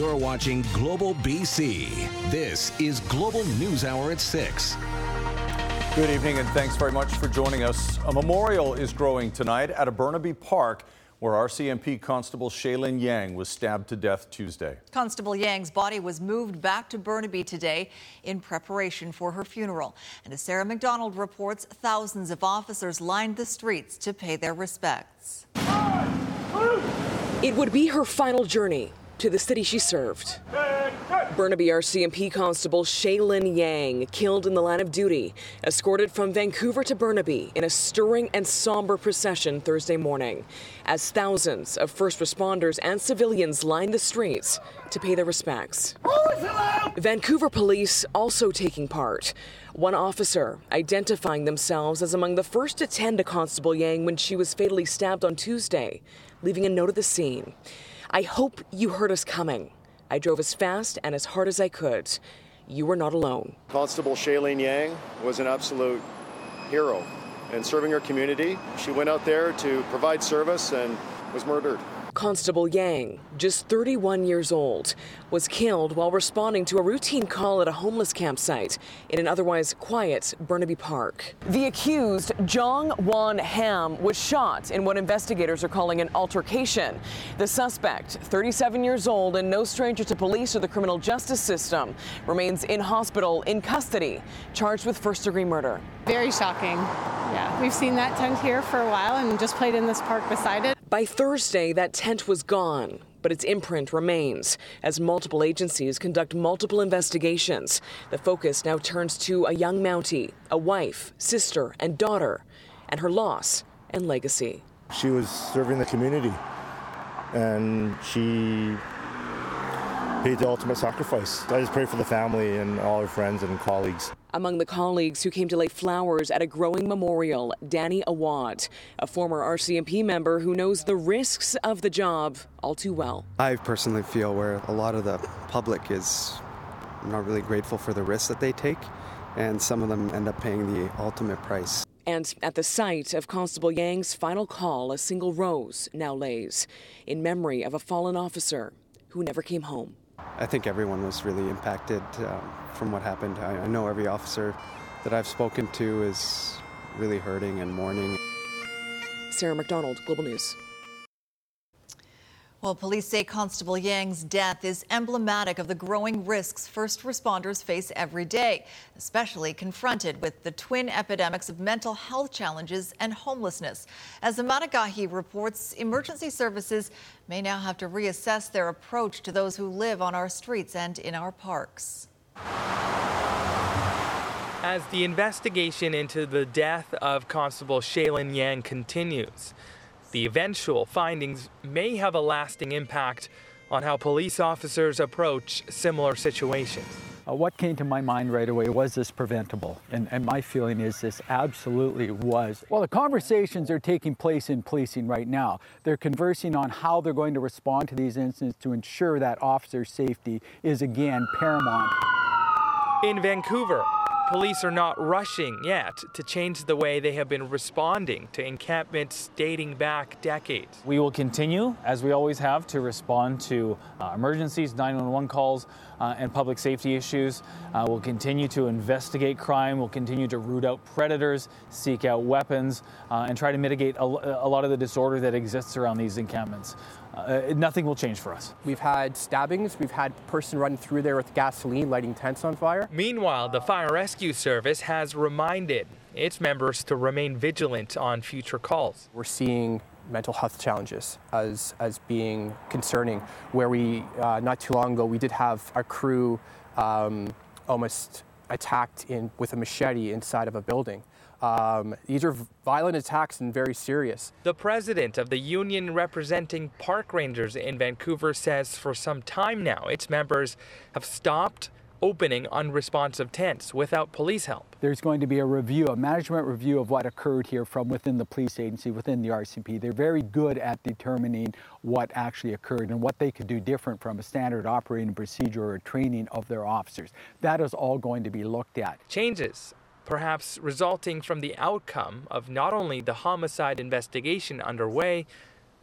You're watching Global BC. This is Global News Hour at 6. Good evening and thanks very much for joining us. A memorial is growing tonight at a Burnaby Park where RCMP Constable Shaelyn Yang was stabbed to death Tuesday. Constable Yang's body was moved back to Burnaby today in preparation for her funeral. And as Sarah McDonald reports, thousands of officers lined the streets to pay their respects. It would be her final journey to the city she served. Burnaby RCMP Constable Shaelyn Yang, killed in the line of duty, escorted from Vancouver to Burnaby in a stirring and somber procession Thursday morning, as thousands of first responders and civilians lined the streets to pay their respects. Vancouver police also taking part. One officer identifying themselves as among the first to tend to Constable Yang when she was fatally stabbed on Tuesday, leaving a note at the scene. I hope you heard us coming. I drove as fast and as hard as I could. You were not alone. Constable Shaelyn Yang was an absolute hero in serving her community. She went out there to provide service and was murdered. Constable Yang, just 31 years old, was killed while responding to a routine call at a homeless campsite in an otherwise quiet Burnaby Park. The accused, Jong Won Ham, was shot in what investigators are calling an altercation. The suspect, 37 years old and no stranger to police or the criminal justice system, remains in hospital in custody, charged with first degree murder. Very shocking. Yeah, we've seen that tent here for a while and just played in this park beside it. By Thursday, that tent was gone, but its imprint remains as multiple agencies conduct multiple investigations. The focus now turns to a young Mountie, a wife, sister, and daughter, and her loss and legacy. She was serving the community, and she paid the ultimate sacrifice. I just pray for the family and all her friends and colleagues. Among the colleagues who came to lay flowers at a growing memorial, Danny Awad, a former RCMP member who knows the risks of the job all too well. I personally feel where a lot of the public is not really grateful for the risks that they take, and some of them end up paying the ultimate price. And at the site of Constable Yang's final call, a single rose now lays in memory of a fallen officer who never came home. I think everyone was really impacted um, from what happened. I, I know every officer that I've spoken to is really hurting and mourning. Sarah McDonald, Global News. Well, police say Constable Yang's death is emblematic of the growing risks first responders face every day, especially confronted with the twin epidemics of mental health challenges and homelessness. As Emad Agahi reports, emergency services may now have to reassess their approach to those who live on our streets and in our parks. As the investigation into the death of Constable Shaelyn Yang continues, the eventual findings may have a lasting impact on how police officers approach similar situations. Uh, what came to my mind right away was this preventable? And, and, my feeling is this absolutely was. Well, the conversations are taking place in policing right now. They're conversing on how they're going to respond to these incidents to ensure that officer safety is again paramount. In Vancouver, police are not rushing yet to change the way they have been responding to encampments dating back decades. We will continue, as we always have, to respond to uh, emergencies, 911 calls, uh, and public safety issues. Uh, we'll continue to investigate crime. We'll continue to root out predators, seek out weapons, uh, and try to mitigate a, a, lot of the disorder that exists around these encampments. Uh, nothing will change for us. We've had stabbings. We've had a person running through there with gasoline, lighting tents on fire. Meanwhile, the Fire Rescue Service has reminded its members to remain vigilant on future calls. We're seeing mental health challenges as, as being concerning, where we, uh, not too long ago, we did have our crew um, almost attacked in, with a machete inside of a building. Um, these are violent attacks and very serious. The president of the union representing park rangers in Vancouver says for some time now its members have stopped opening unresponsive tents without police help. There's going to be a review, a management review of what occurred here from within the police agency, within the RCMP. They're very good at determining what actually occurred and what they could do different from a standard operating procedure or training of their officers. That is all going to be looked at. Changes perhaps resulting from the outcome of not only the homicide investigation underway,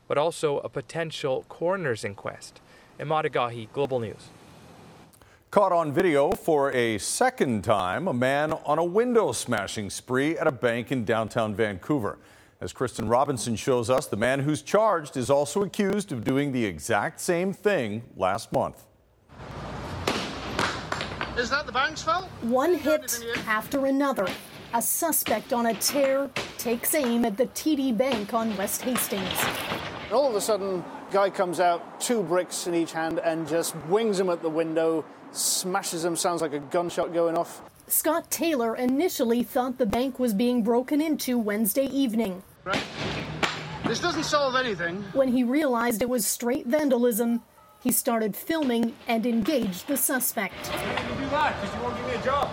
but also a potential coroner's inquest. Emad Agahi, Global News. Caught on video for a second time, a man on a window smashing spree at a bank in downtown Vancouver. As Kristen Robinson shows us, the man who's charged is also accused of doing the exact same thing last month. Is that the bank's fault? One hit after another. A suspect on a tear takes aim at the TD Bank on West Hastings. All of a sudden, guy comes out, two bricks in each hand, and just wings him at the window, smashes him, sounds like a gunshot going off. Scott Taylor initially thought the bank was being broken into Wednesday evening. Right. This doesn't solve anything. When he realized it was straight vandalism, he started filming and engaged the suspect. You do that because you won't give me a job.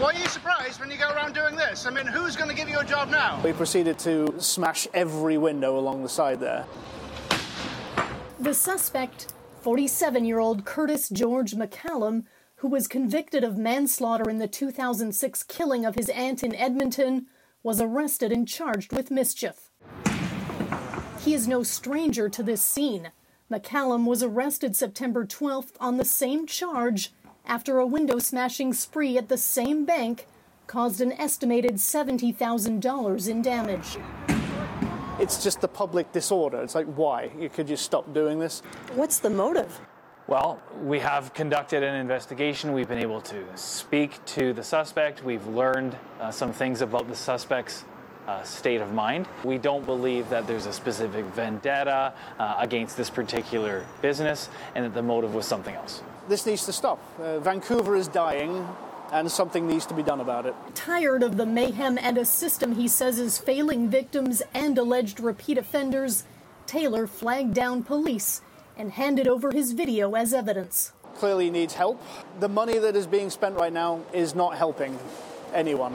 Why are you surprised when you go around doing this? I mean, who's going to give you a job now? We proceeded to smash every window along the side there. The suspect, 47 year old Curtis George McCallum, who was convicted of manslaughter in the 2006 killing of his aunt in Edmonton, was arrested and charged with mischief. He is no stranger to this scene. McCallum was arrested September 12th on the same charge after a window smashing spree at the same bank caused an estimated $70,000 in damage. It's just the public disorder. It's like, why? Could you stop doing this. What's the motive? Well, we have conducted an investigation. We've been able to speak to the suspect. We've learned uh, some things about the suspect's uh, state of mind. We don't believe that there's a specific vendetta uh, against this particular business and that the motive was something else. This needs to stop. Uh, Vancouver is dying, and something needs to be done about it. Tired of the mayhem and a system he says is failing victims and alleged repeat offenders, Taylor flagged down police and handed over his video as evidence. Clearly needs help. The money that is being spent right now is not helping anyone.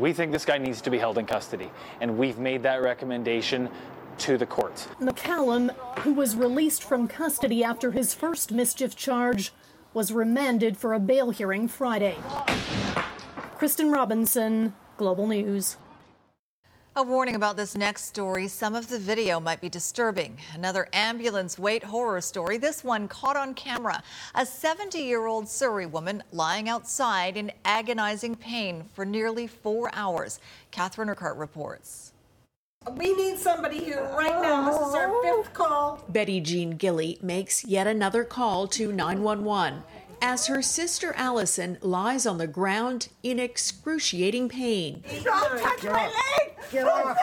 We think this guy needs to be held in custody, and we've made that recommendation to the courts. McCallum, who was released from custody after his first mischief charge, was remanded for a bail hearing Friday. Kristen Robinson, Global News. A warning about this next story. Some of the video might be disturbing. Another ambulance wait horror story. This one caught on camera. A 70 year old Surrey woman lying outside in agonizing pain for nearly four hours. Catherine Urquhart reports. We need somebody here right now. This is our fifth call. Betty Jean Gilly makes yet another call to 911 as her sister Allison lies on the ground in excruciating pain. Don't touch my leg! Get off!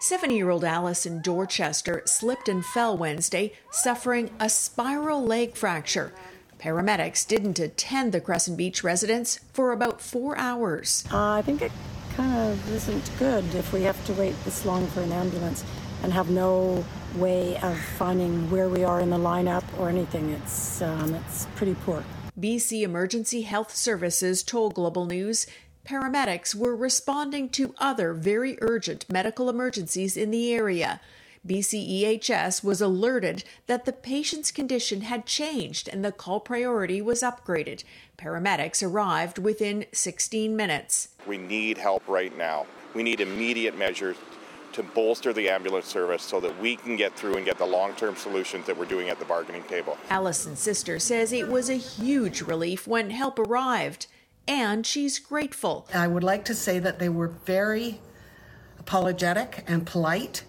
70 year old Allison Dorchester slipped and fell Wednesday, suffering a spiral leg fracture. Paramedics didn't attend the Crescent Beach residence for about four hours. Uh, I think it kind of isn't good if we have to wait this long for an ambulance and have no way of finding where we are in the lineup or anything. It's um, it's pretty poor. BC Emergency Health Services told Global News paramedics were responding to other very urgent medical emergencies in the area. BCEHS was alerted that the patient's condition had changed and the call priority was upgraded. Paramedics arrived within 16 minutes. We need help right now. We need immediate measures to bolster the ambulance service so that we can get through and get the long term solutions that we're doing at the bargaining table. Allison's sister says it was a huge relief when help arrived, and she's grateful. I would like to say that they were very apologetic and polite,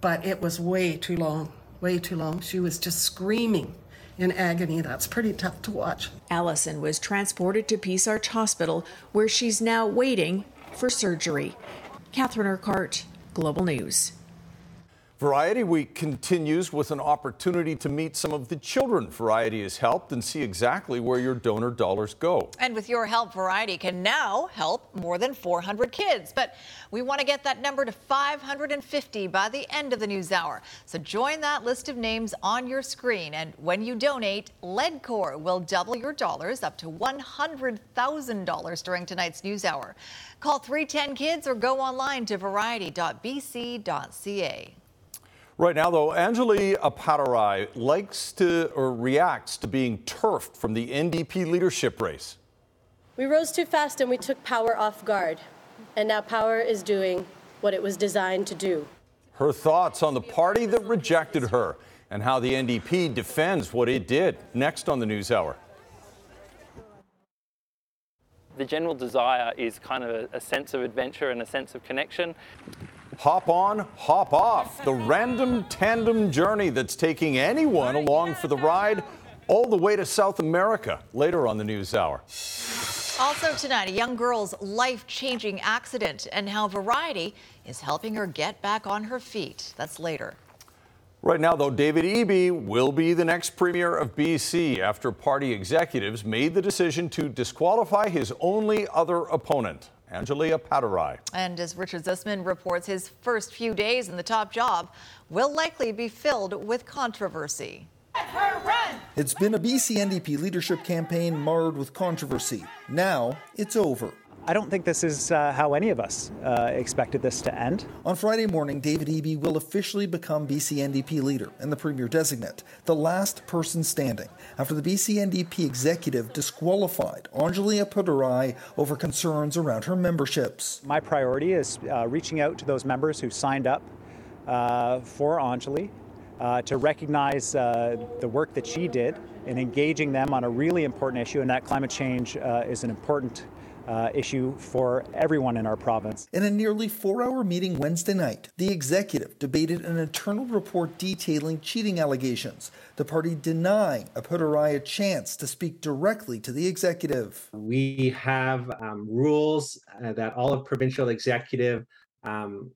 but it was way too long, way too long. She was just screaming in agony. That's pretty tough to watch. Allison was transported to Peace Arch Hospital, where she's now waiting for surgery. Catherine Urquhart, Global News. Variety Week continues with an opportunity to meet some of the children Variety has helped and see exactly where your donor dollars go. And with your help, Variety can now help more than 400 kids. But we want to get that number to 550 by the end of the news hour. So join that list of names on your screen. And when you donate, Ledcor will double your dollars up to $100,000 during tonight's news hour. Call 310 Kids or go online to variety.bc.ca. Right now, though, Anjali Appadurai likes to or reacts to being turfed from the NDP leadership race. We rose too fast and we took power off guard. And now power is doing what it was designed to do. Her thoughts on the party that rejected her and how the NDP defends what it did. Next on the News Hour. The general desire is kind of a, a sense of adventure and a sense of connection. Hop on, hop off. The random tandem journey that's taking anyone along for the ride all the way to South America later on the News Hour. Also tonight, a young girl's life-changing accident and how Variety is helping her get back on her feet. That's later. Right now, though, David Eby will be the next premier of BC after party executives made the decision to disqualify his only other opponent, Anjali Appadurai. And as Richard Zussman reports, his first few days in the top job will likely be filled with controversy. It's been a BC NDP leadership campaign marred with controversy. Now it's over. I don't think this is uh, how any of us uh, expected this to end. On Friday morning, David Eby will officially become BC NDP leader and the premier designate, the last person standing after the BC NDP executive disqualified Anjali Appadurai over concerns around her memberships. My priority is uh, reaching out to those members who signed up uh, for Anjali uh, to recognize uh, the work that she did and engaging them on a really important issue, and that climate change uh, is an important uh, issue for everyone in our province. In a nearly four hour meeting Wednesday night, the executive debated an internal report detailing cheating allegations, the party denying Appadurai a chance to speak directly to the executive. We have um, rules uh, that all of provincial executive um,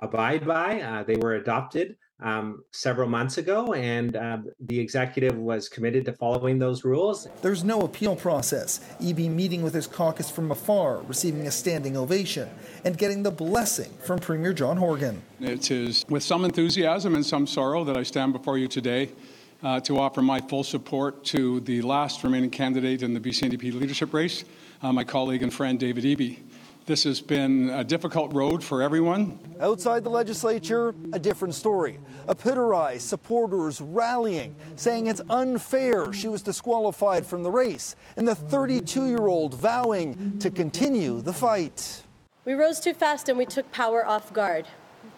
abide by. Uh, they were adopted um, several months ago, and uh, the executive was committed to following those rules. There's no appeal process. Eby meeting with his caucus from afar, receiving a standing ovation, and getting the blessing from Premier John Horgan. It is with some enthusiasm and some sorrow that I stand before you today. Uh, to offer my full support to the last remaining candidate in the BC NDP leadership race, uh, my colleague and friend David Eby. This has been a difficult road for everyone. Outside the legislature, a different story. Appadurai supporters rallying, saying it's unfair she was disqualified from the race, and the 32 year old vowing to continue the fight. We rose too fast and we took power off guard.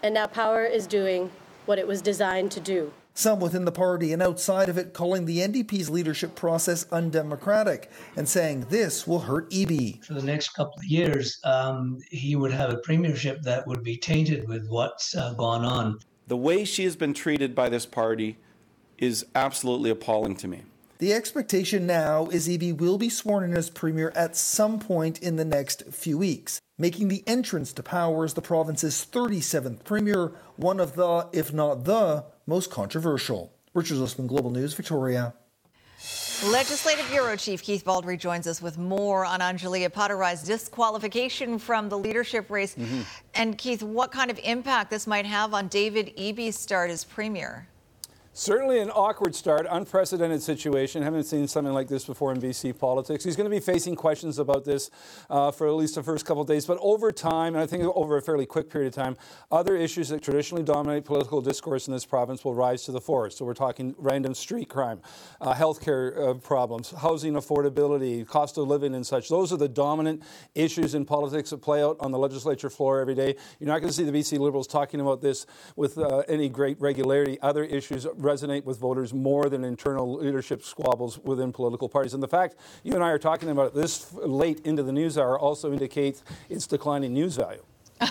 And now power is doing what it was designed to do some within the party and outside of it calling the NDP's leadership process undemocratic and saying this will hurt Eby. For the next couple of years, um, he would have a premiership that would be tainted with what's uh, gone on. The way she has been treated by this party is absolutely appalling to me. The expectation now is Eby will be sworn in as premier at some point in the next few weeks, making the entrance to power as the province's 37th premier one of the, if not the, most controversial. Richard Zussman, Global News, Victoria. Legislative Bureau Chief Keith Baldry joins us with more on Anjali Appadurai's disqualification from the leadership race. Mm-hmm. And Keith, what kind of impact this might have on David Eby's start as premier? Certainly an awkward start, unprecedented situation. Haven't seen something like this before in BC politics. He's going to be facing questions about this uh, for at least the first couple of days. But over time, and I think over a fairly quick period of time, other issues that traditionally dominate political discourse in this province will rise to the fore. So we're talking random street crime, uh, healthcare uh, problems, housing affordability, cost of living, and such. Those are the dominant issues in politics that play out on the legislature floor every day. You're not going to see the BC Liberals talking about this with uh, any great regularity. Other issues resonate with voters more than internal leadership squabbles within political parties. And the fact you and I are talking about it this late into the news hour also indicates its declining news value.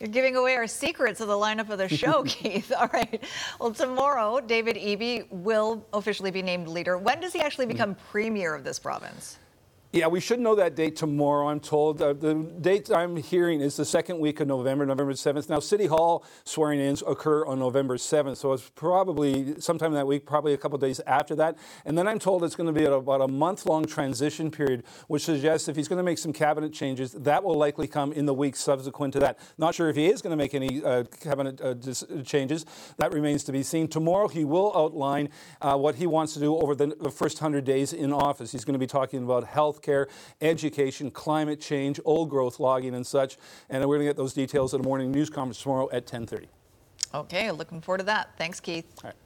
You're giving away our secrets of the lineup of the show, Keith. All right. Well, tomorrow, David Eby will officially be named leader. When does he actually hmm. become premier of this province? Yeah, we should know that date tomorrow, I'm told. Uh, the date I'm hearing is the second week of November, November 7th. Now, City Hall swearing ins occur on November 7th, so it's probably sometime that week, probably a couple days after that. And then I'm told it's going to be about a month long transition period, which suggests if he's going to make some cabinet changes, that will likely come in the week subsequent to that. Not sure if he is going to make any uh, cabinet uh, dis- changes. That remains to be seen. Tomorrow, he will outline uh, what he wants to do over the, the first 100 days in office. He's going to be talking about health healthcare, education, climate change, old growth logging, and such. And we're going to get those details at a morning news conference tomorrow at 10:30. Okay, looking forward to that. Thanks, Keith. All right.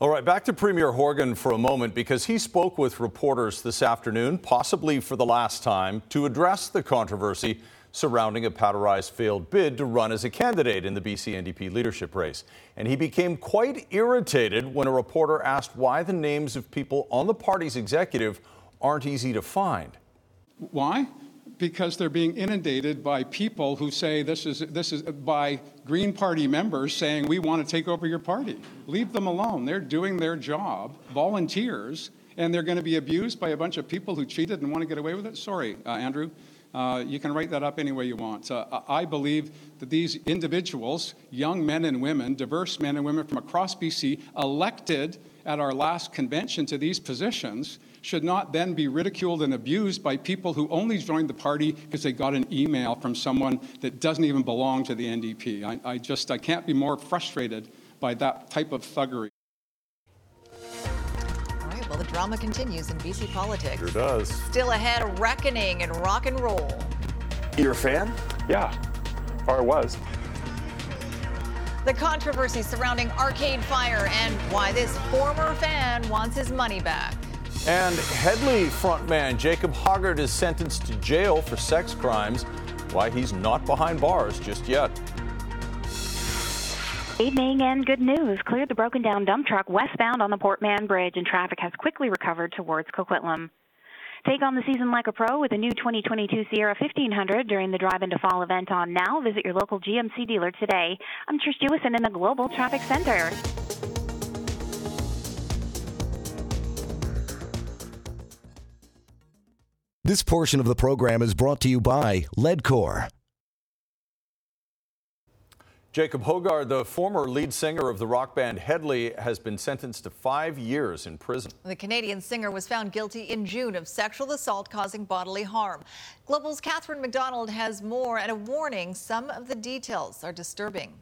All right, back to Premier Horgan for a moment because he spoke with reporters this afternoon, possibly for the last time, to address the controversy surrounding Appadurai's failed bid to run as a candidate in the BC NDP leadership race. And he became quite irritated when a reporter asked why the names of people on the party's executive aren't easy to find. Why? Because they're being inundated by people who say this is this is by Green Party members saying we want to take over your party. Leave them alone. They're doing their job, volunteers, and they're going to be abused by a bunch of people who cheated and want to get away with it. Sorry, uh, Andrew. Uh, you can write that up any way you want. Uh, I believe that these individuals, young men and women, diverse men and women from across BC, elected at our last convention to these positions, should not then be ridiculed and abused by people who only joined the party because they got an email from someone that doesn't even belong to the NDP. I, I just I can't be more frustrated by that type of thuggery. All right, well, the drama continues in BC politics. Sure does. Still ahead, a reckoning in rock and roll. You're a fan? Yeah, or I was. The controversy surrounding Arcade Fire and why this former fan wants his money back. And Hedley frontman Jacob Hoggard is sentenced to jail for sex crimes. Why he's not behind bars just yet. Evening and good news. Cleared the broken down dump truck westbound on the Port Mann Bridge, and traffic has quickly recovered towards Coquitlam. Take on the season like a pro with a new 2022 Sierra 1500 during the Drive into Fall event on now. Visit your local GMC dealer today. I'm Trish Jewison in the Global Traffic Center. This portion of the program is brought to you by Ledcor. Jacob Hoggard, the former lead singer of the rock band Hedley, has been sentenced to five years in prison. The Canadian singer was found guilty in June of sexual assault causing bodily harm. Global's Catherine McDonald has more and a warning some of the details are disturbing.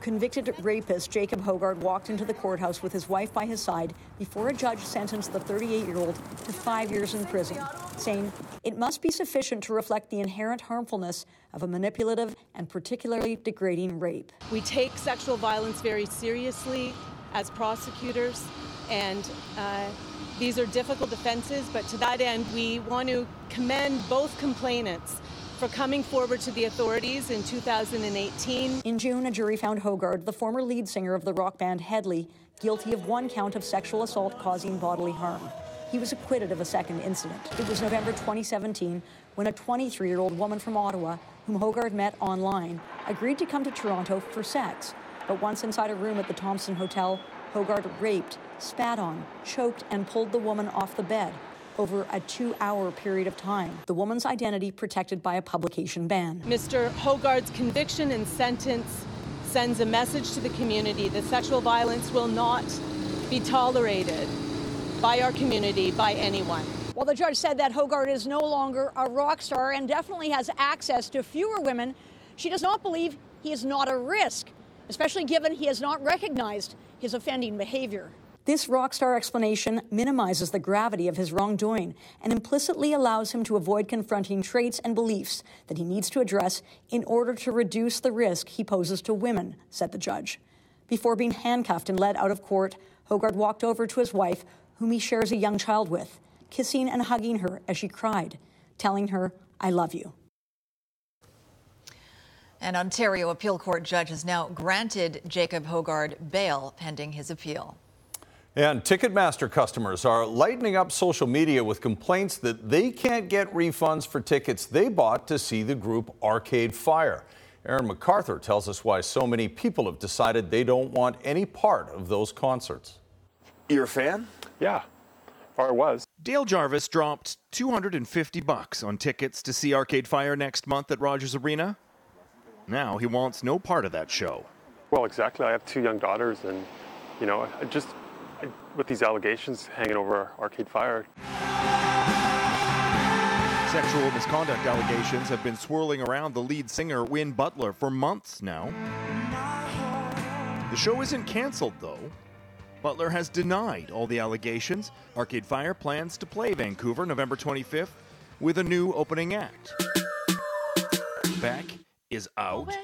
Convicted rapist Jacob Hoggard walked into the courthouse with his wife by his side before a judge sentenced the 38 year old to five years in prison, saying it must be sufficient to reflect the inherent harmfulness of a manipulative and particularly degrading rape. We take sexual violence very seriously as prosecutors, and uh, these are difficult offenses, but to that end, we want to commend both complainants for coming forward to the authorities in 2018. In June, a jury found Hoggard, the former lead singer of the rock band Hedley, guilty of one count of sexual assault causing bodily harm. He was acquitted of a second incident. It was November 2017 when a 23 year old woman from Ottawa, whom Hoggard met online, agreed to come to Toronto for sex. But once inside a room at the Thompson Hotel, Hoggard raped, spat on, choked, and pulled the woman off the bed over a two hour period of time. The woman's identity protected by a publication ban. Mr. Hoggard's conviction and sentence sends a message to the community that sexual violence will not be tolerated by our community, by anyone. Well, the judge said that Hoggard is no longer a rock star and definitely has access to fewer women. She does not believe he is not a risk, especially given he has not recognized his offending behavior. This rock star explanation minimizes the gravity of his wrongdoing and implicitly allows him to avoid confronting traits and beliefs that he needs to address in order to reduce the risk he poses to women, said the judge. Before being handcuffed and led out of court, Hoggard walked over to his wife, whom he shares a young child with, kissing and hugging her as she cried, telling her, I love you. An Ontario appeal court judge has now granted Jacob Hoggard bail pending his appeal. And Ticketmaster customers are lightening up social media with complaints that they can't get refunds for tickets they bought to see the group Arcade Fire. Aaron McArthur tells us why so many people have decided they don't want any part of those concerts. You're a fan? Yeah, or I was. Dale Jarvis dropped 250 bucks on tickets to see Arcade Fire next month at Rogers Arena. Now he wants no part of that show. Well, exactly. I have two young daughters, and you know, I just with these allegations hanging over Arcade Fire. Sexual misconduct allegations have been swirling around the lead singer, Win Butler, for months now. The show isn't canceled, though. Butler has denied all the allegations. Arcade Fire plans to play Vancouver November 25th with a new opening act. Beck is out.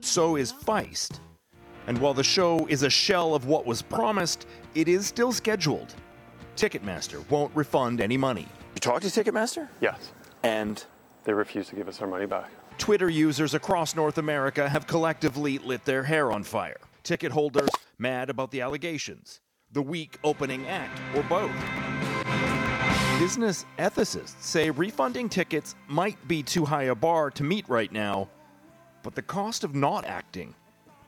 So is Feist. And while the show is a shell of what was promised, it is still scheduled. Ticketmaster won't refund any money. You talked to Ticketmaster? Yes. And they refuse to give us our money back. Twitter users across North America have collectively lit their hair on fire. Ticket holders mad about the allegations, the weak opening act, or both. Business ethicists say refunding tickets might be too high a bar to meet right now, but the cost of not acting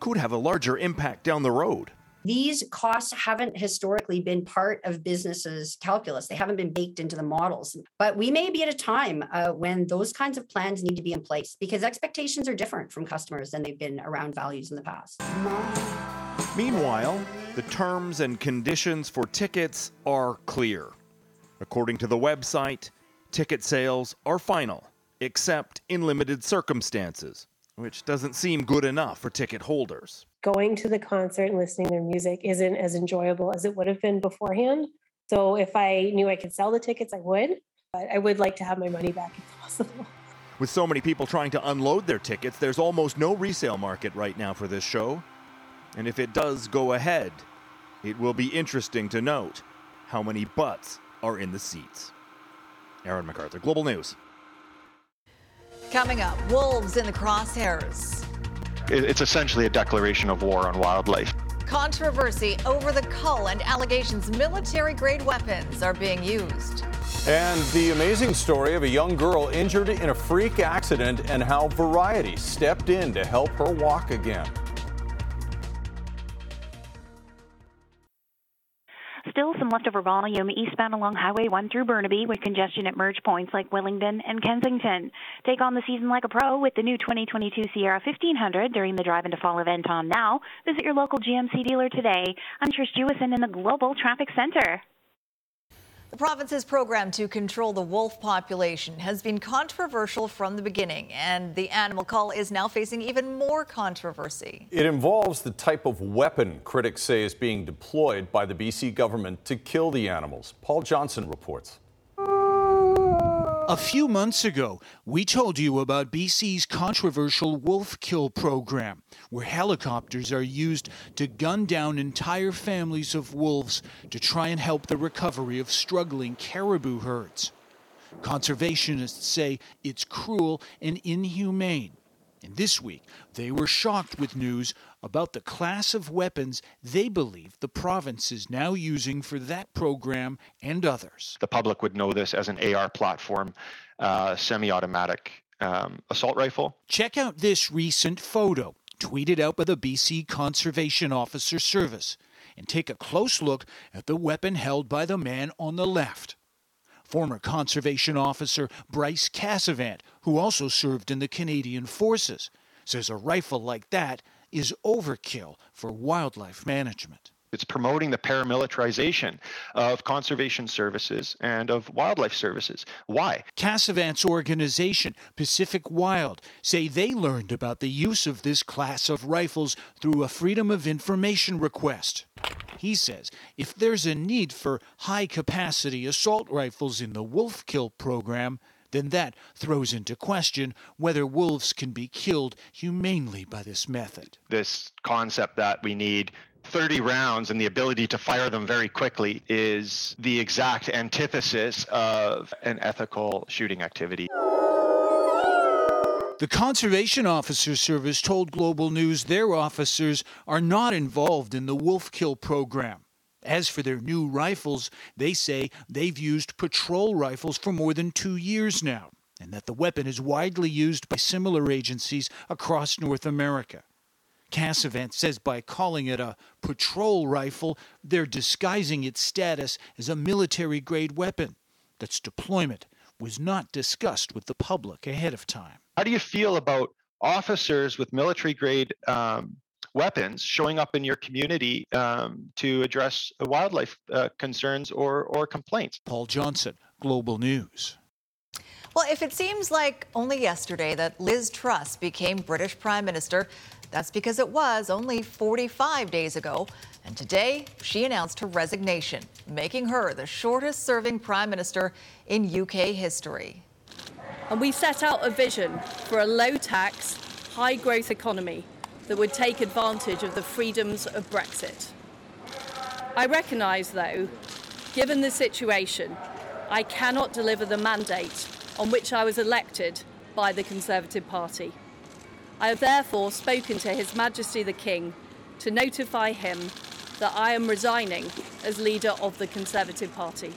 could have a larger impact down the road. These costs haven't historically been part of businesses' calculus. They haven't been baked into the models. But we may be at a time uh, when those kinds of plans need to be in place because expectations are different from customers than they've been around values in the past. Meanwhile, the terms and conditions for tickets are clear. According to the website, ticket sales are final, except in limited circumstances, which doesn't seem good enough for ticket holders going to the concert and listening to their music isn't as enjoyable as it would have been beforehand. So if I knew I could sell the tickets, I would, but I would like to have my money back if possible. With so many people trying to unload their tickets, there's almost no resale market right now for this show. And if it does go ahead, it will be interesting to note how many butts are in the seats. Aaron McArthur, Global News. Coming up, wolves in the crosshairs it's essentially a declaration of war on wildlife. Controversy over the cull and allegations military grade weapons are being used. And the amazing story of a young girl injured in a freak accident and how Variety stepped in to help her walk again. Still some leftover volume eastbound along Highway 1 through Burnaby with congestion at merge points like Willingdon and Kensington. Take on the season like a pro with the new 2022 Sierra 1500 during the drive into fall event on now. Visit your local GMC dealer today. I'm Trish Jewison in the Global Traffic Center. The province's program to control the wolf population has been controversial from the beginning, and the animal cull is now facing even more controversy. It involves the type of weapon critics say is being deployed by the BC government to kill the animals. Paul Johnson reports. A few months ago, we told you about BC's controversial wolf kill program, where helicopters are used to gun down entire families of wolves to try and help the recovery of struggling caribou herds. Conservationists say it's cruel and inhumane. And this week, they were shocked with news about the class of weapons they believe the province is now using for that program and others. The public would know this as an AR platform, uh, semi automatic um, assault rifle. Check out this recent photo tweeted out by the BC Conservation Officer Service and take a close look at the weapon held by the man on the left. Former conservation officer Bryce Casavant, who also served in the Canadian Forces, says a rifle like that is overkill for wildlife management. It's promoting the paramilitarization of conservation services and of wildlife services. Why? Casavant's organization, Pacific Wild, say they learned about the use of this class of rifles through a Freedom of Information request. He says if there's a need for high capacity assault rifles in the wolf kill program, then that throws into question whether wolves can be killed humanely by this method. This concept that we need 30 rounds and the ability to fire them very quickly is the exact antithesis of an ethical shooting activity. The Conservation Officers Service told Global News their officers are not involved in the wolf kill program. As for their new rifles, they say they've used patrol rifles for more than two years now, and that the weapon is widely used by similar agencies across North America. Casavant says by calling it a patrol rifle, they're disguising its status as a military grade weapon. That's deployment was not discussed with the public ahead of time. How do you feel about officers with military grade um, weapons showing up in your community um, to address wildlife uh, concerns or, or complaints? Paul Johnson, Global News. Well, if it seems like only yesterday that Liz Truss became British Prime Minister, that's because it was only 45 days ago. And today, she announced her resignation, making her the shortest serving Prime Minister in UK history. And we set out a vision for a low tax, high growth economy that would take advantage of the freedoms of Brexit. I recognise, though, given the situation, I cannot deliver the mandate on which I was elected by the Conservative Party. I have therefore spoken to His Majesty the King to notify him that I am resigning as leader of the Conservative Party.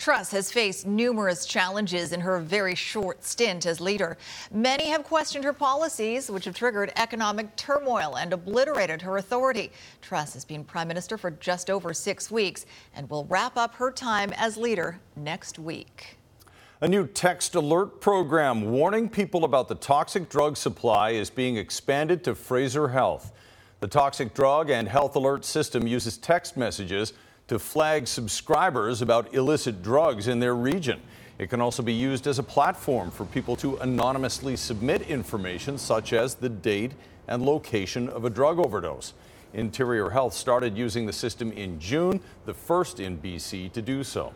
Truss has faced numerous challenges in her very short stint as leader. Many have questioned her policies, which have triggered economic turmoil and obliterated her authority. Truss has been prime minister for just over six weeks and will wrap up her time as leader next week. A new text alert program warning people about the toxic drug supply is being expanded to Fraser Health. The toxic drug and health alert system uses text messages to flag subscribers about illicit drugs in their region. It can also be used as a platform for people to anonymously submit information such as the date and location of a drug overdose. Interior Health started using the system in June, the first in BC to do so.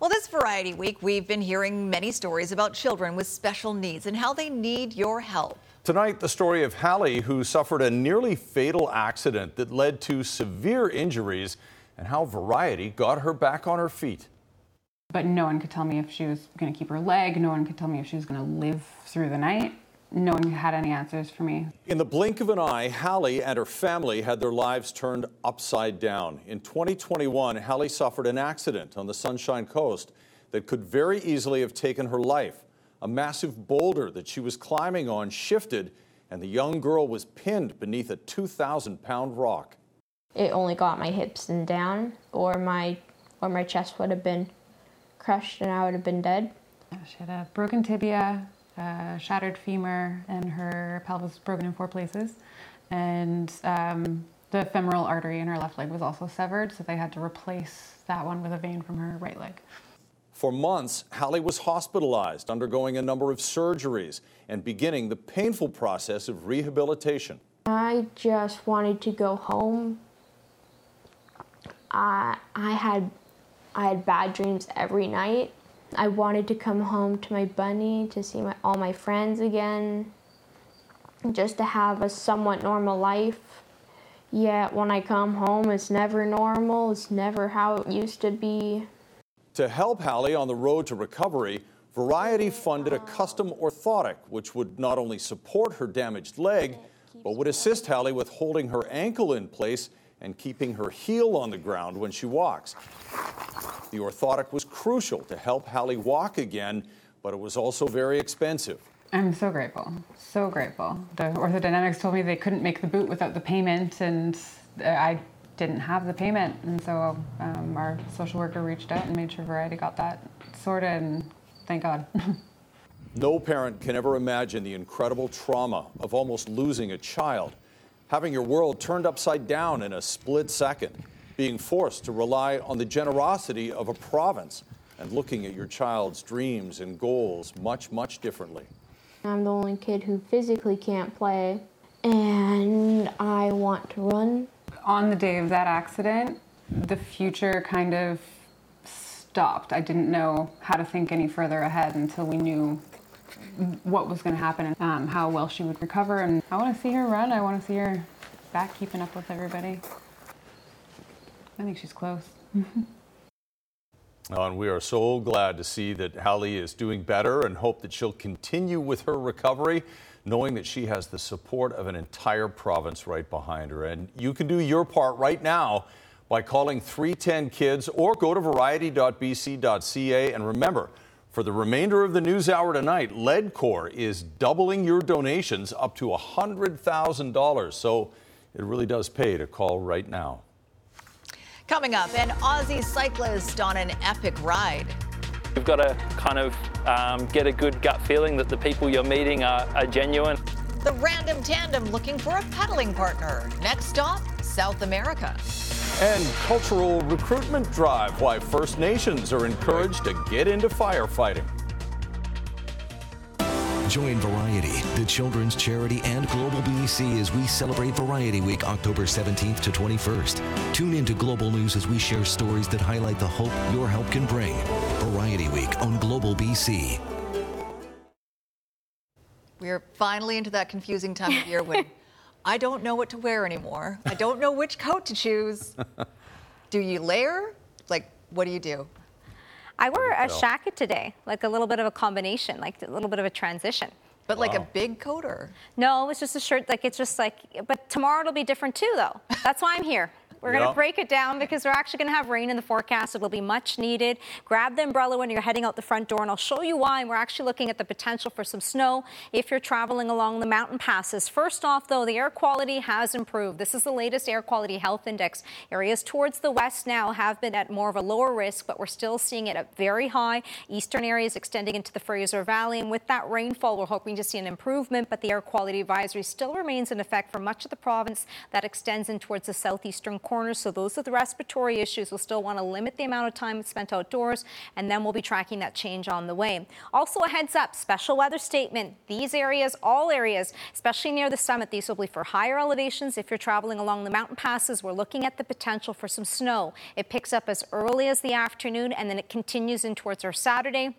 Well, this Variety Week, we've been hearing many stories about children with special needs and how they need your help. Tonight, the story of Hallie, who suffered a nearly fatal accident that led to severe injuries and how Variety got her back on her feet. But no one could tell me if she was going to keep her leg. No one could tell me if she was going to live through the night. No one had any answers for me. In the blink of an eye, Hallie and her family had their lives turned upside down. In 2021, Hallie suffered an accident on the Sunshine Coast that could very easily have taken her life. A massive boulder that she was climbing on shifted, and the young girl was pinned beneath a 2,000 pound rock it only got my hips and down, or my or my chest would have been crushed and I would have been dead. She had a broken tibia, a shattered femur, and her pelvis was broken in four places. And um, the femoral artery in her left leg was also severed, so they had to replace that one with a vein from her right leg. For months, Hallie was hospitalized, undergoing a number of surgeries and beginning the painful process of rehabilitation. I just wanted to go home I, I had I had bad dreams every night. I wanted to come home to my bunny to see my, all my friends again, just to have a somewhat normal life. Yet when I come home, it's never normal. It's never how it used to be. To help Hallie on the road to recovery, Variety funded a custom orthotic, which would not only support her damaged leg, but would assist Hallie with holding her ankle in place and keeping her heel on the ground when she walks. The orthotic was crucial to help Hallie walk again, but it was also very expensive. I'm so grateful, so grateful. The orthodynamics told me they couldn't make the boot without the payment, and I didn't have the payment. And so um, our social worker reached out and made sure Variety got that sorted, and thank God. no parent can ever imagine the incredible trauma of almost losing a child having your world turned upside down in a split second, being forced to rely on the generosity of a province, and looking at your child's dreams and goals much, much differently. I'm the only kid who physically can't play, and I want to run. On the day of that accident, the future kind of stopped. I didn't know how to think any further ahead until we knew what was going to happen and um, how well she would recover. And I want to see her run. I want to see her back keeping up with everybody. I think she's close. and we are so glad to see that Hallie is doing better and hope that she'll continue with her recovery, knowing that she has the support of an entire province right behind her. And you can do your part right now by calling 310 Kids or go to variety.bc.ca. And remember, for the remainder of the news hour tonight, Ledcor is doubling your donations up to $100,000. So it really does pay to call right now. Coming up, an Aussie cyclist on an epic ride. You've got to kind of um, get a good gut feeling that the people you're meeting are, are genuine. The random tandem looking for a pedaling partner. Next stop, South America. And cultural recruitment drive why First Nations are encouraged to get into firefighting. Join Variety, the children's charity and Global BC as we celebrate Variety Week October 17th to 21st. Tune in to Global News as we share stories that highlight the hope your help can bring. Variety Week on Global BC. We're finally into that confusing time of year when I don't know what to wear anymore. I don't know which coat to choose. do you layer? Like, what do you do? I wore a Well. jacket today, like a little bit of a combination, like a little bit of a transition. But like a big coat or? No, it's just a shirt. Like it's just like, but tomorrow it'll be different too, though. That's why I'm here. We're going to break it down because we're actually going to have rain in the forecast. It will be much needed. Grab the umbrella when you're heading out the front door, and I'll show you why. And we're actually looking at the potential for some snow if you're traveling along the mountain passes. First off, though, the air quality has improved. This is the latest air quality health index. Areas towards the west now have been at more of a lower risk, but we're still seeing it at very high. Eastern areas extending into the Fraser Valley, and with that rainfall, we're hoping to see an improvement. But the air quality advisory still remains in effect for much of the province that extends in towards the southeastern corners. So those with respiratory issues will still want to limit the amount of time spent outdoors, and then we'll be tracking that change on the way. Also, a heads up special weather statement. These areas, all areas, especially near the summit, these will be for higher elevations. If you're traveling along the mountain passes, we're looking at the potential for some snow. It picks up as early as the afternoon and then it continues in towards our Saturday.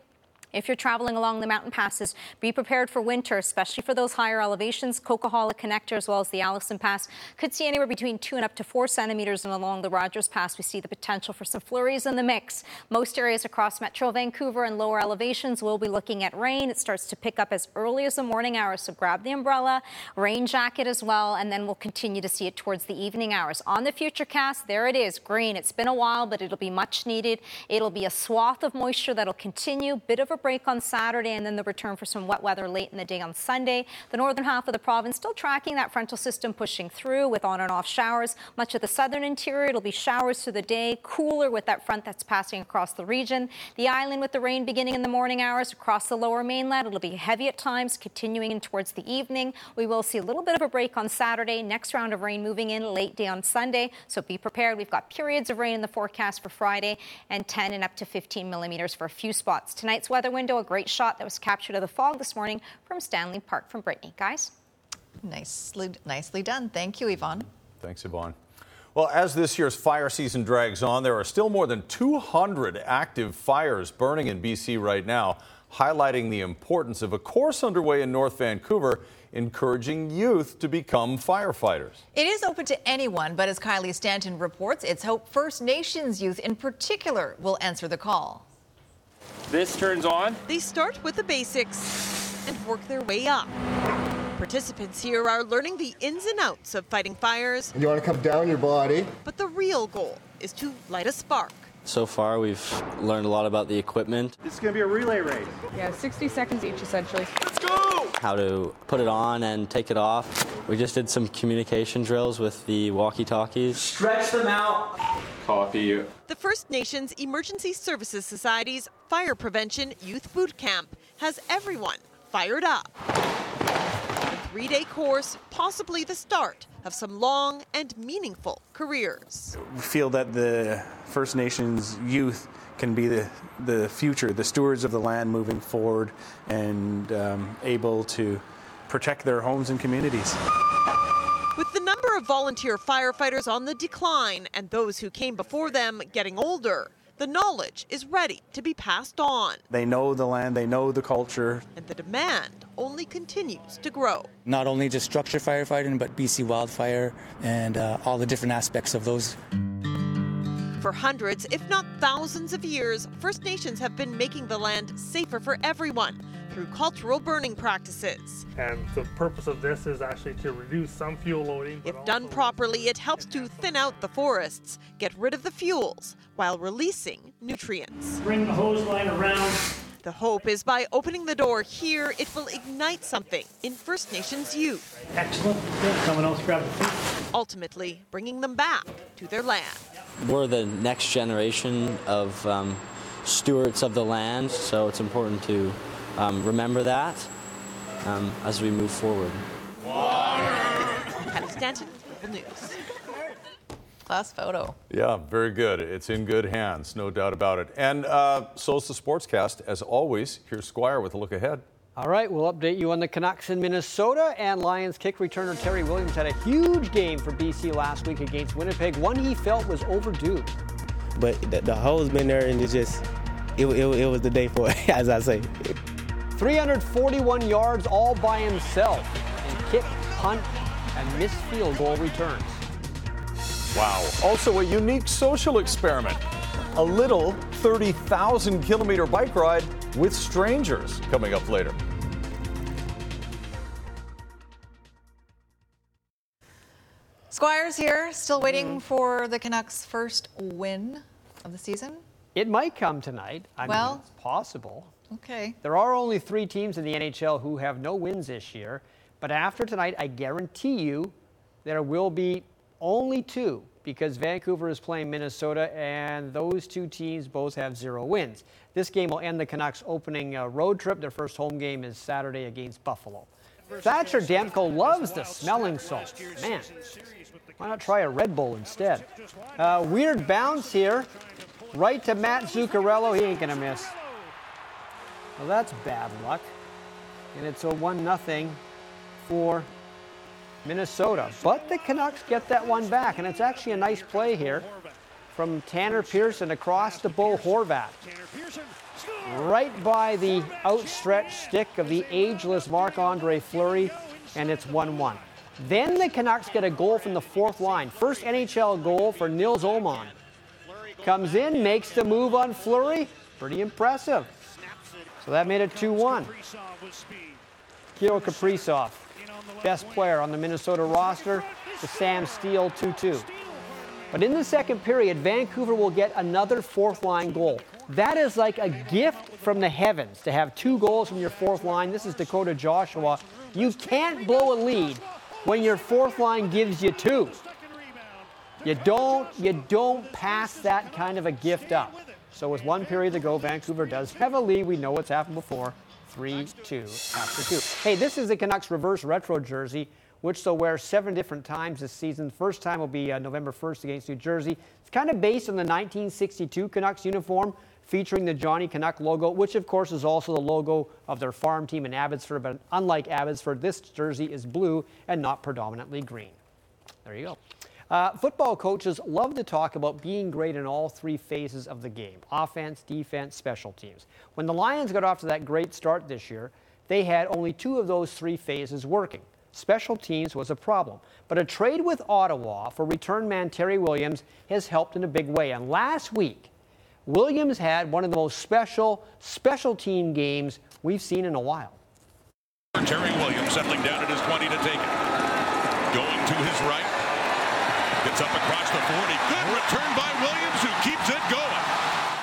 If you're traveling along the mountain passes, be prepared for winter, especially for those higher elevations. Coquihalla Connector, as well as the Allison Pass, could see anywhere between two and up to four centimeters. And along the Rogers Pass, we see the potential for some flurries in the mix. Most areas across Metro Vancouver and lower elevations will be looking at rain. It starts to pick up as early as the morning hours, so grab the umbrella, rain jacket as well, and then we'll continue to see it towards the evening hours. On the future cast, there it is, green. It's been a while, but it'll be much needed. It'll be a swath of moisture that'll continue. Bit of a break on Saturday, and then the return for some wet weather late in the day on Sunday. The northern half of the province still tracking that frontal system pushing through with on and off showers. Much of the southern interior, it'll be showers through the day, cooler with that front that's passing across the region. The island with the rain beginning in the morning hours across the lower mainland. It'll be heavy at times, continuing in towards the evening. We will see a little bit of a break on Saturday. Next round of rain moving in late day on Sunday. So be prepared. We've got periods of rain in the forecast for Friday and 10 and up to 15 millimeters for a few spots. Tonight's weather window, a great shot that was captured of the fog this morning from Stanley Park from Brittany. Guys? Nicely, nicely done. Thank you, Yvonne. Thanks, Yvonne. Well, as this year's fire season drags on, there are still more than 200 active fires burning in BC right now, highlighting the importance of a course underway in North Vancouver encouraging youth to become firefighters. It is open to anyone, but as Kylie Stanton reports, it's hope First Nations youth in particular will answer the call. This turns on. They start with the basics and work their way up. Participants here are learning the ins and outs of fighting fires, You want to come down your body. but the real goal is to light a spark. So far, we've learned a lot about the equipment, It's going to be a relay race. Yeah, 60 seconds each essentially. Let's go! how to put it on and take it off. We just did some communication drills with the walkie talkies. Stretch them out. Copy. You. The First Nations Emergency Services Society's Fire Prevention Youth Boot Camp has everyone fired up. Three day course, possibly the start of some long and meaningful careers. We feel that the First Nations youth can be the, the future, the stewards of the land moving forward, and um, able to protect their homes and communities. With the number of volunteer firefighters on the decline and those who came before them getting older, the knowledge is ready to be passed on, They know the land, they know the culture. and the demand only continues to grow. not only just structure firefighting, but BC wildfire and uh, all the different aspects of those. For hundreds, if not thousands of years, First Nations have been making the land safer for everyone through cultural burning practices. And the purpose of this is actually to reduce some fuel loading. But If done properly, it helps to thin out the forests, get rid of the fuels, while releasing nutrients. Bring the hose line around. The hope is by opening the door here, it will ignite something in First Nations youth, Excellent. Good. Someone else grab the feet. ultimately bringing them back to their land. We're the next generation of um, stewards of the land, so it's important to um, remember that um, as we move forward. Patty Stanton, Global News. Class photo. Yeah, very good. It's in good hands, no doubt about it. And uh, so's the Sportscast. As always, here's Squire with a look ahead. All right, we'll update you on the Canucks in Minnesota. And Lions kick returner Terry Williams had a huge game for BC last week against Winnipeg, one he felt was overdue. but the, the hole's been there and it's just it, it, it was the day for it as i say 341 yards all by himself in kick, punt, and missed field goal returns. Wow. Also, a unique social experiment. a little 30,000 kilometer bike ride with strangers coming up later. Squires here, still waiting Mm. for the Canucks' first win of the season. It might come tonight. I Well- mean, it's possible. Okay. There are only three teams in the NHL who have no wins this year, but after tonight, I guarantee you there will be only two because Vancouver is playing Minnesota, and those two teams both have zero wins. This game will end the Canucks' opening uh, road trip. Their first home game is Saturday against Buffalo. Thatcher Demko loves the smelling salts. Man, why not try a Red Bull instead? Uh, weird bounce here, right to Mats Zuccarello. He ain't gonna miss. Well, that's bad luck. And it's a 1 0 for Minnesota. But the Canucks get that one back. And it's actually a nice play here from Tanner Pearson across to Bo Horvat. Right by the outstretched stick of the ageless Marc Andre Fleury. And it's 1 1. Then the Canucks get a goal from the fourth line. First NHL goal for Nils Åman. Comes in, makes the move on Fleury. Pretty impressive. So that made it 2 1. Kirill Kaprizov, best player on the Minnesota roster, to Sam Steele 2 2. But in the second period, Vancouver will get another fourth line goal. That is like a gift from the heavens to have two goals from your fourth line. This is Dakota Joshua. You can't blow a lead when your fourth line gives you two. You don't, you don't pass that kind of a gift up. So with one period to go, Vancouver does have a lead. We know what's happened before. 3-2 after two. Hey, this is the Canucks reverse retro jersey, which they'll wear seven different times this season. First time will be uh, November 1st against New Jersey. It's kind of based on the 1962 Canucks uniform, featuring the Johnny Canuck logo, which of course is also the logo of their farm team in Abbotsford. But unlike Abbotsford, this jersey is blue and not predominantly green. There you go. Uh, football coaches love to talk about being great in all three phases of the game offense, defense, special teams. When the Lions got off to that great start this year, they had only two of those three phases working. Special teams was a problem. But a trade with Ottawa for return man Terry Williams has helped in a big way. And last week, Williams had one of the most special special team games we've seen in a while. Terry Williams settling down at his 20 to take it. Going to his right. Gets up across the 40. Good return by Williams, who keeps it going.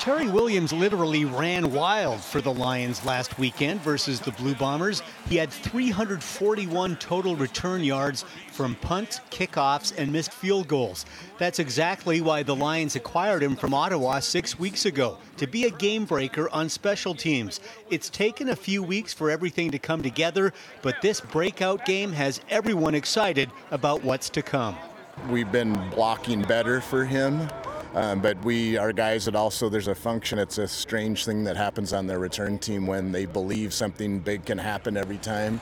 Terry Williams literally ran wild for the Lions last weekend versus the Blue Bombers. He had 341 total return yards from punts, kickoffs, and missed field goals. That's exactly why the Lions acquired him from Ottawa six weeks ago to be a game breaker on special teams. It's taken a few weeks for everything to come together, but this breakout game has everyone excited about what's to come. We've been blocking better for him. Um, but we are guys that also there's a function. It's a strange thing that happens on their return team when they believe something big can happen every time.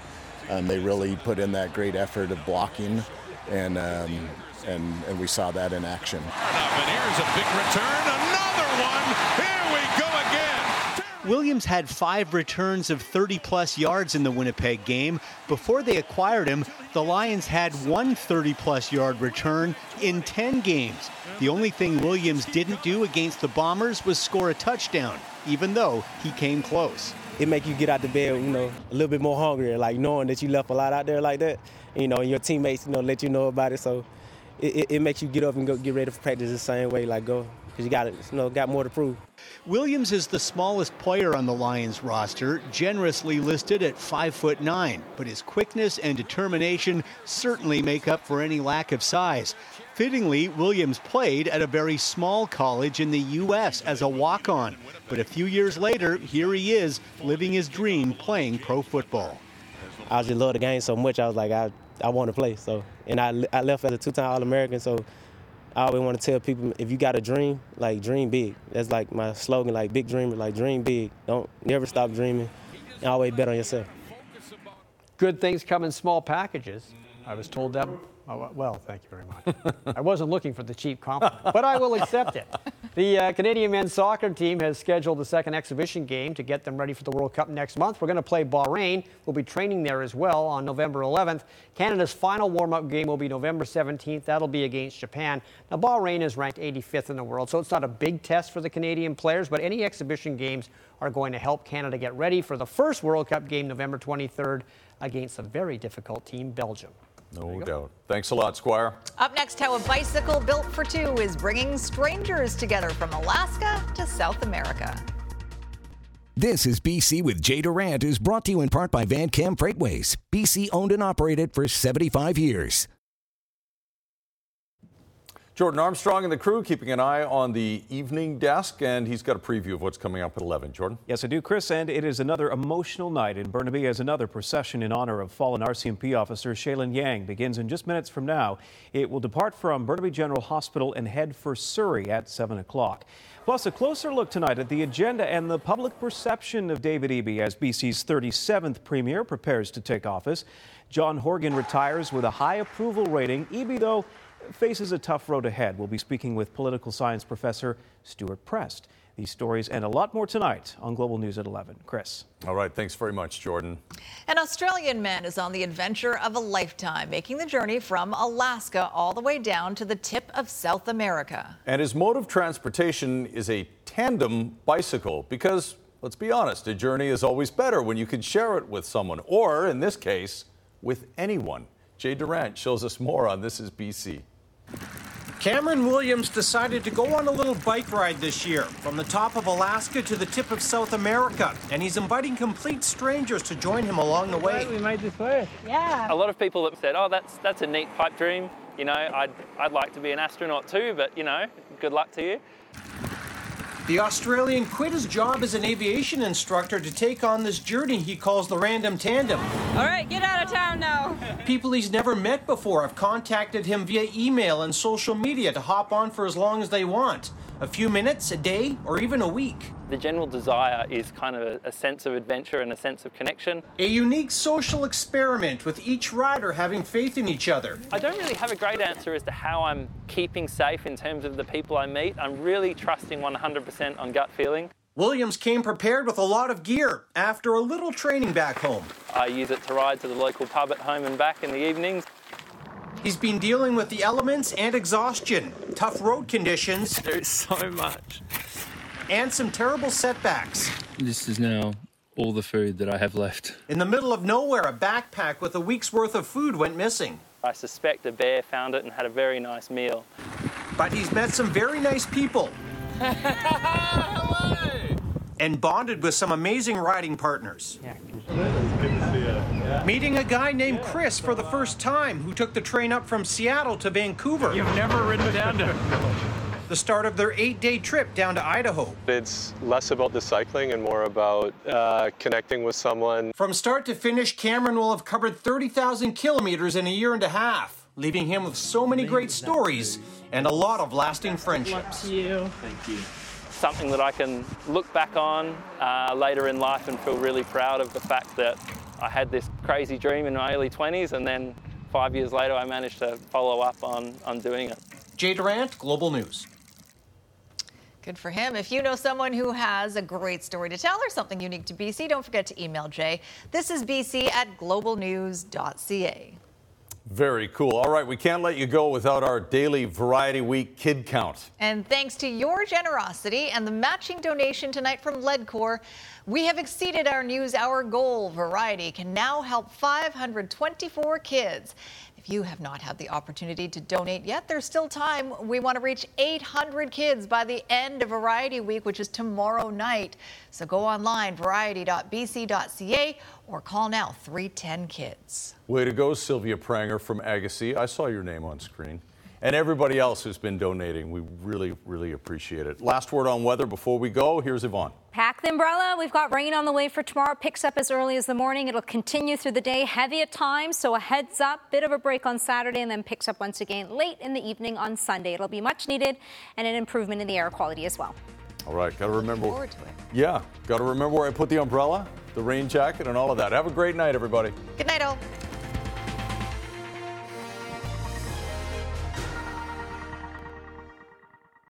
Um, they really put in that great effort of blocking, and um, and and we saw that in action. And here's a big return. Another one. Here we go again. Williams had five returns of 30 plus yards in the Winnipeg game. Before they acquired him, the Lions had one 30 plus yard return in 10 games. The only thing Williams didn't do against the Bombers was score a touchdown, even though he came close. It make you get out the bed, you know, a little bit more hungry, like knowing that you left a lot out there like that. You know, and your teammates, you know, let you know about it. So it, it, it makes you get up and go get ready for practice the same way, like go, because you got it, you know, got more to prove. Williams is the smallest player on the Lions roster, generously listed at 5 foot 9, but his quickness and determination certainly make up for any lack of size. Fittingly, Williams played at a very small college in the U.S. as a walk on, but a few years later, here he is living his dream playing pro football. I just love the game so much. I was like, I, I want to play. So, and I, I left as a two-time All-American. So, I always want to tell people, if you got a dream, like dream big. That's like my slogan, like big dreamer, like dream big. Don't never stop dreaming. And always bet on yourself. Good things come in small packages. I was told that Oh, well, thank you very much. I wasn't looking for the cheap compliment, but I will accept it. The uh, Canadian men's soccer team has scheduled a second exhibition game to get them ready for the World Cup next month. We're going to play Bahrain. We'll be training there as well on November 11th. Canada's final warm-up game will be November 17th. That'll be against Japan. Now, Bahrain is ranked 85th in the world, so it's not a big test for the Canadian players, but any exhibition games are going to help Canada get ready for the first World Cup game November 23rd against a very difficult team, Belgium. No doubt. Thanks a lot, Squire. Up next, how a bicycle built for two is bringing strangers together from Alaska to South America. This is BC with Jay Durant, is brought to you in part by Van-Kam Freightways. BC owned and operated for 75 years. Jordan Armstrong and the crew keeping an eye on the evening desk, and he's got a preview of what's coming up at 11. Jordan? Yes, I do, Chris, and it is another emotional night in Burnaby as another procession in honor of fallen RCMP officer Shaelyn Yang begins in just minutes from now. It will depart from Burnaby General Hospital and head for Surrey at 7 o'clock. Plus, a closer look tonight at the agenda and the public perception of David Eby as BC's 37th Premier prepares to take office. John Horgan retires with a high approval rating. Eby, though, faces a tough road ahead. We'll be speaking with political science professor Stewart Prest. These stories and a lot more tonight on Global News at 11. Chris. All right. Thanks very much, Jordan. An Australian man is on the adventure of a lifetime, making the journey from Alaska all the way down to the tip of South America. And his mode of transportation is a tandem bicycle because, let's be honest, a journey is always better when you can share it with someone, or in this case, with anyone. Jay Durant shows us more on This is BC. Cameron Williams decided to go on a little bike ride this year from the top of Alaska to the tip of South America, and he's inviting complete strangers to join him along the way. We made this way. Yeah. A lot of people have said, "Oh, that's that's a neat pipe dream. You know, I'd I'd like to be an astronaut too, but you know, good luck to you." The Australian quit his job as an aviation instructor to take on this journey he calls the random tandem. All right, get out of town now. People he's never met before have contacted him via email and social media to hop on for as long as they want a few minutes, a day, or even a week. The general desire is kind of a, a, sense of adventure and a sense of connection. A unique social experiment with each rider having faith in each other. I don't really have a great answer as to how I'm keeping safe in terms of the people I meet. I'm really trusting 100% on gut feeling. Williams came prepared with a lot of gear after a little training back home. I use it to ride to the local pub at home and back in the evenings. He's been dealing with the elements and exhaustion, tough road conditions. There's so much. And some terrible setbacks. This is now all the food that I have left. In the middle of nowhere, a backpack with a week's worth of food went missing. I suspect a bear found it and had a very nice meal. But he's met some very nice people. and bonded with some amazing riding partners. Yeah. Yeah. Meeting a guy named Chris for the first time who took the train up from Seattle to Vancouver. You've never ridden down to. The start of their eight day trip down to Idaho. It's less about the cycling and more about uh, connecting with someone. From start to finish, Cameron will have covered 30,000 kilometers in a year and a half, leaving him with so many great stories and a lot of lasting friendships. Thank you. Thank you something that I can look back on uh, later in life and feel really proud of the fact that I had this crazy dream in my early 20s and then five years later I managed to follow up on, on doing it. Jay Durant, Global News. Good for him. If you know someone who has a great story to tell or something unique to BC, don't forget to email Jay. This is BC at globalnews.ca. Very cool. All right, we can't let you go without our daily Variety Week kid count. And thanks to your generosity and the matching donation tonight from Ledcor, we have exceeded our News Hour goal. Variety can now help 524 kids. If you have not had the opportunity to donate yet, there's still time. We want to reach 800 kids by the end of Variety Week, which is tomorrow night. So go online, variety.bc.ca, or call now 310 Kids. Way to go, Sylvia Pranger from Agassiz. I saw your name on screen. And everybody else who's been donating, we really, really appreciate it. Last word on weather before we go. Here's Yvonne. Pack the umbrella. We've got rain on the way for tomorrow. Picks up as early as the morning. It'll continue through the day, heavy at times. So a heads up, bit of a break on Saturday, and then picks up once again late in the evening on Sunday. It'll be much needed and an improvement in the air quality as well. All right, got to remember. Forward to it. Yeah, got to remember where I put the umbrella, the rain jacket, and all of that. Have a great night, everybody. Good night, all.